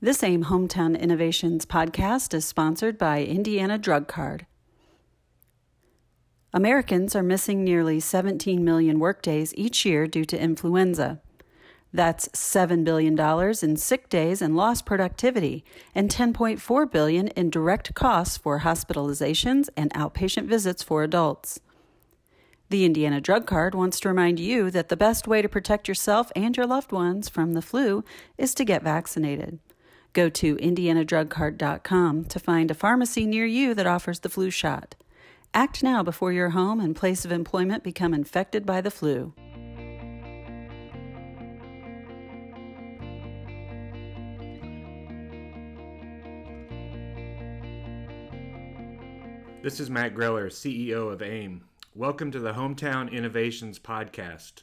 This AIM Hometown Innovations podcast is sponsored by Indiana Drug Card. Americans are missing nearly 17 million workdays each year due to influenza. That's $7 billion in sick days and lost productivity, and 10.4 billion in direct costs for hospitalizations and outpatient visits for adults. The Indiana Drug Card wants to remind you that the best way to protect yourself and your loved ones from the flu is to get vaccinated. Go to indianadrugcard.com to find a pharmacy near you that offers the flu shot. Act now before your home and place of employment become infected by the flu. This is Matt Greller, CEO of AIM. Welcome to the Hometown Innovations Podcast.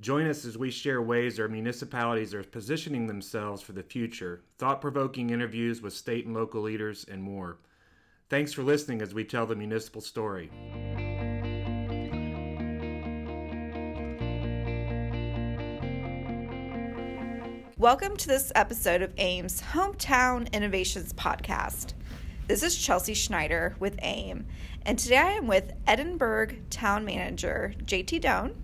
Join us as we share ways our municipalities are positioning themselves for the future, thought provoking interviews with state and local leaders, and more. Thanks for listening as we tell the municipal story. Welcome to this episode of AIM's Hometown Innovations Podcast. This is Chelsea Schneider with AIM, and today I am with Edinburgh Town Manager JT Doan.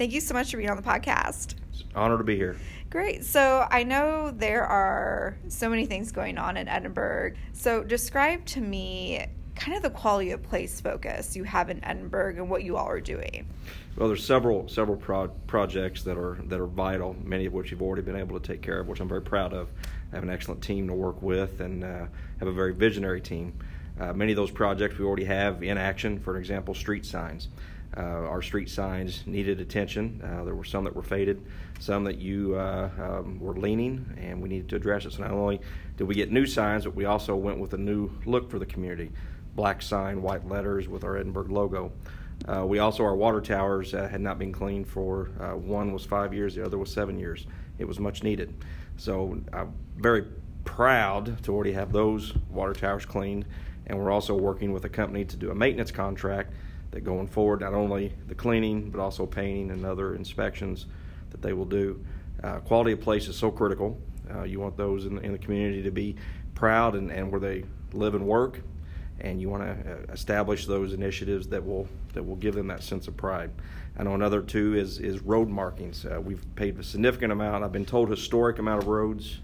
Thank you so much for being on the podcast. It's an Honor to be here. Great. So I know there are so many things going on in Edinburgh. So describe to me kind of the quality of place focus you have in Edinburgh and what you all are doing. Well, there's several several pro- projects that are that are vital. Many of which you've already been able to take care of, which I'm very proud of. I have an excellent team to work with, and uh, have a very visionary team. Uh, many of those projects we already have in action. For example, street signs. Uh, our street signs needed attention. Uh, there were some that were faded, some that you uh, um, were leaning, and we needed to address it. So not only did we get new signs, but we also went with a new look for the community black sign, white letters with our Edinburgh logo. Uh, we also, our water towers uh, had not been cleaned for uh, one was five years, the other was seven years. It was much needed. So I'm very proud to already have those water towers cleaned. And we're also working with a company to do a maintenance contract that going forward, not only the cleaning, but also painting and other inspections that they will do. Uh, quality of place is so critical. Uh, you want those in the, in the community to be proud and, and where they live and work and you want to uh, establish those initiatives that will that will give them that sense of pride. I know another too is is road markings. Uh, we've paid a significant amount. I've been told historic amount of roads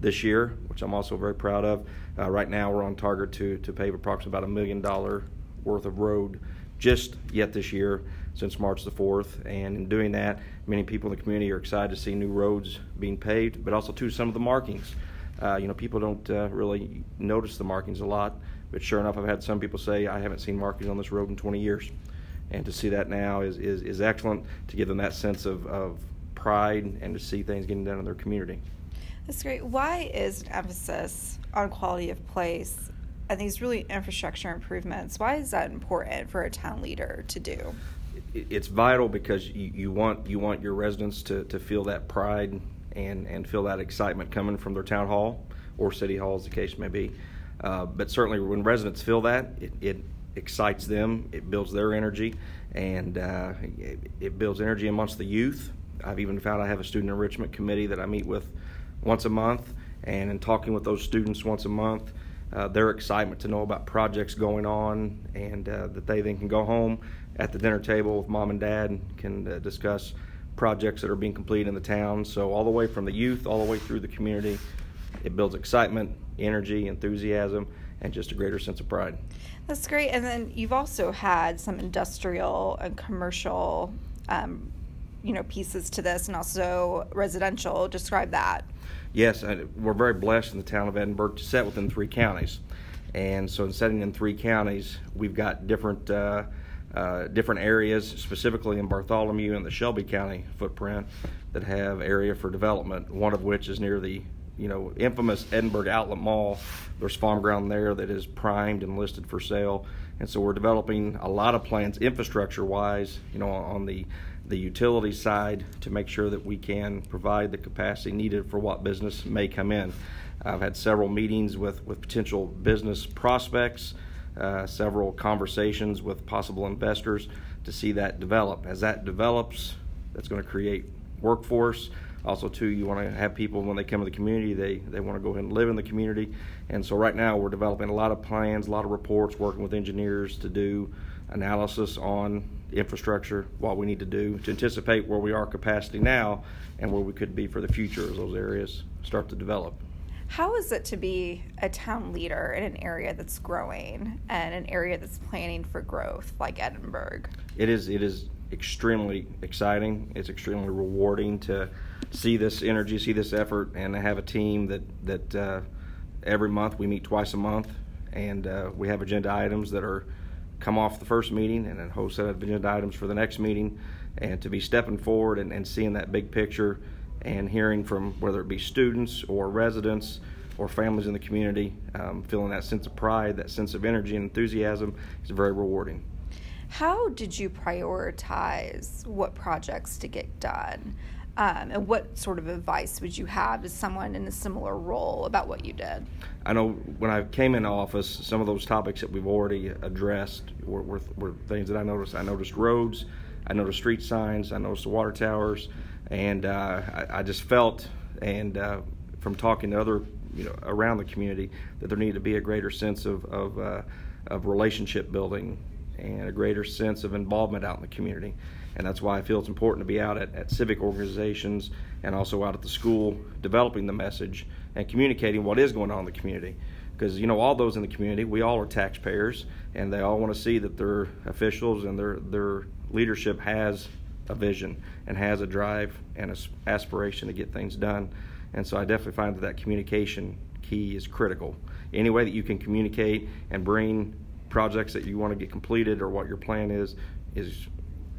this year, which I'm also very proud of. Uh, right now, we're on target to to pave approximately about a million dollar worth of road just yet this year since March the 4th. And in doing that, many people in the community are excited to see new roads being paved, but also too some of the markings. Uh, you know, people don't uh, really notice the markings a lot. But sure enough, I've had some people say, I haven't seen markings on this road in 20 years. And to see that now is, is, is excellent to give them that sense of, of pride and to see things getting done in their community. That's great. Why is an emphasis on quality of place and these really infrastructure improvements? Why is that important for a town leader to do? It's vital because you, want you want your residents to, to feel that pride and, and feel that excitement coming from their town hall or city hall, as the case may be. Uh, but certainly, when residents feel that, it, it, excites them, it builds their energy, and uh, it, it, builds energy amongst the youth. I've even found I have a student enrichment committee that I meet with once a month, and in talking with those students once a month, uh, their excitement to know about projects going on and uh, that they then can go home at the dinner table with mom and dad and can uh, discuss projects that are being completed in the town. So, all the way from the youth, all the way through the community, it builds excitement, energy, enthusiasm, and just a greater sense of pride. That's great. And then you've also had some industrial and commercial, um, you know, pieces to this, and also residential. Describe that. Yes, we're very blessed in the town of Edinburgh to set within three counties, and so in setting in three counties, we've got different. Uh, uh, different areas, specifically in Bartholomew and the Shelby County footprint, that have area for development. One of which is near the you know, infamous Edinburgh Outlet Mall. There's farm ground there that is primed and listed for sale, and so we're developing a lot of plans, infrastructure-wise, you know, on the the utility side to make sure that we can provide the capacity needed for what business may come in. I've had several meetings with with potential business prospects, uh, several conversations with possible investors to see that develop. As that develops, that's going to create workforce Also, too, you want to have people when they come to the community, they they want to go ahead and live in the community. And so, right now, we're developing a lot of plans, a lot of reports, working with engineers to do analysis on infrastructure, what we need to do to anticipate where we are capacity now and where we could be for the future as those areas start to develop. How is it to be a town leader in an area that's growing and an area that's planning for growth like Edinburgh? It is it is extremely exciting. It's extremely rewarding to see this energy, see this effort, and to have a team that that uh, every month we meet twice a month, and uh, we have agenda items that are come off the first meeting and a whole set of agenda items for the next meeting, and to be stepping forward and, and seeing that big picture and hearing from whether it be students or residents or families in the community, um, feeling that sense of pride, that sense of energy and enthusiasm is very rewarding. How did you prioritize what projects to get done? Um, and what sort of advice would you have as someone in a similar role about what you did? I know when I came into office, some of those topics that we've already addressed were, were, were things that I noticed. I noticed roads, I noticed street signs, I noticed the water towers, and uh, I, I, just felt, and uh, from talking to other, you know, around the community, that there needed to be a greater sense of of, uh, of relationship building and a greater sense of involvement out in the community and that's why I feel it's important to be out at, at civic organizations and also out at the school developing the message and communicating what is going on in the community. Because you know all those in the community, we all are taxpayers, and they all want to see that their officials and their their leadership has a vision and has a drive and an aspiration to get things done. And so I definitely find that that communication key is critical. Any way that you can communicate and bring projects that you want to get completed or what your plan is is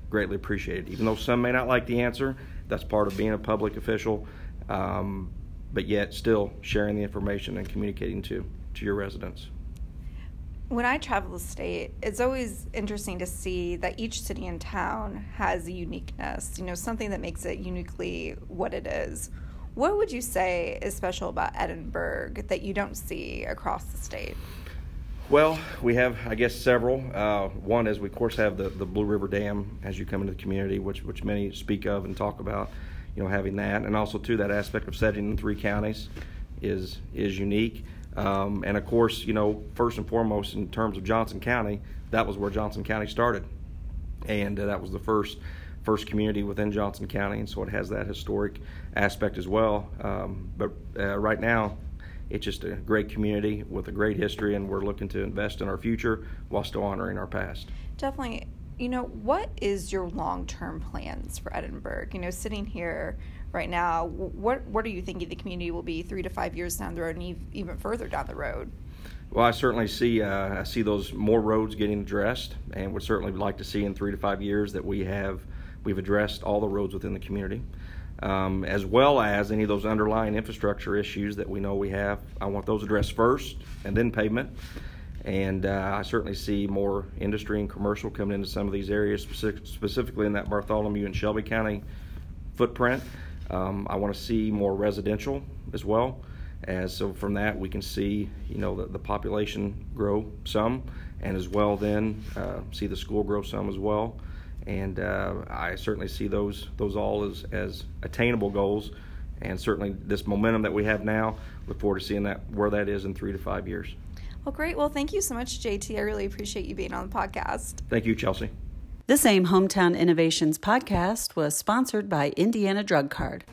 greatly appreciated. Even though some may not like the answer, that's part of being a public official. Um, but yet, still sharing the information and communicating to to your residents. When I travel the state, it's always interesting to see that each city and town has a uniqueness. You know, something that makes it uniquely what it is. What would you say is special about Edinburgh that you don't see across the state? Well, we have, I guess, several. Uh, one is we, of course, have the, the Blue River Dam as you come into the community, which which many speak of and talk about. You know, having that, and also too that aspect of setting in three counties is is unique. Um, and of course, you know, first and foremost, in terms of Johnson County, that was where Johnson County started, and uh, that was the first first community within Johnson County, and so it has that historic aspect as well. Um, but uh, right now, it's just a great community with a great history, and we're looking to invest in our future while still honoring our past. Definitely. You know, what is your long term plans for Edinburgh? You know, sitting here right now, what what are you thinking the community will be three to five years down the road, and even further down the road? Well, I certainly see uh, I see those more roads getting addressed, and would certainly like to see in three to five years that we have we've addressed all the roads within the community um, as well as any of those underlying infrastructure issues that we know we have. I want those addressed first and then pavement. And uh, I certainly see more industry and commercial coming into some of these areas, specific, specifically in that Bartholomew and Shelby County footprint. Um, I want to see more residential as well, as so from that we can see you know the, the population grow some, and as well then uh, see the school grow some as well and uh, I certainly see those those all as, as attainable goals, and certainly this momentum that we have now. Look forward to seeing that where that is in three to five years. Well, great. Well, thank you so much, JT. I really appreciate you being on the podcast. Thank you, Chelsea. This AIM Hometown Innovations podcast was sponsored by Indiana Drug Card.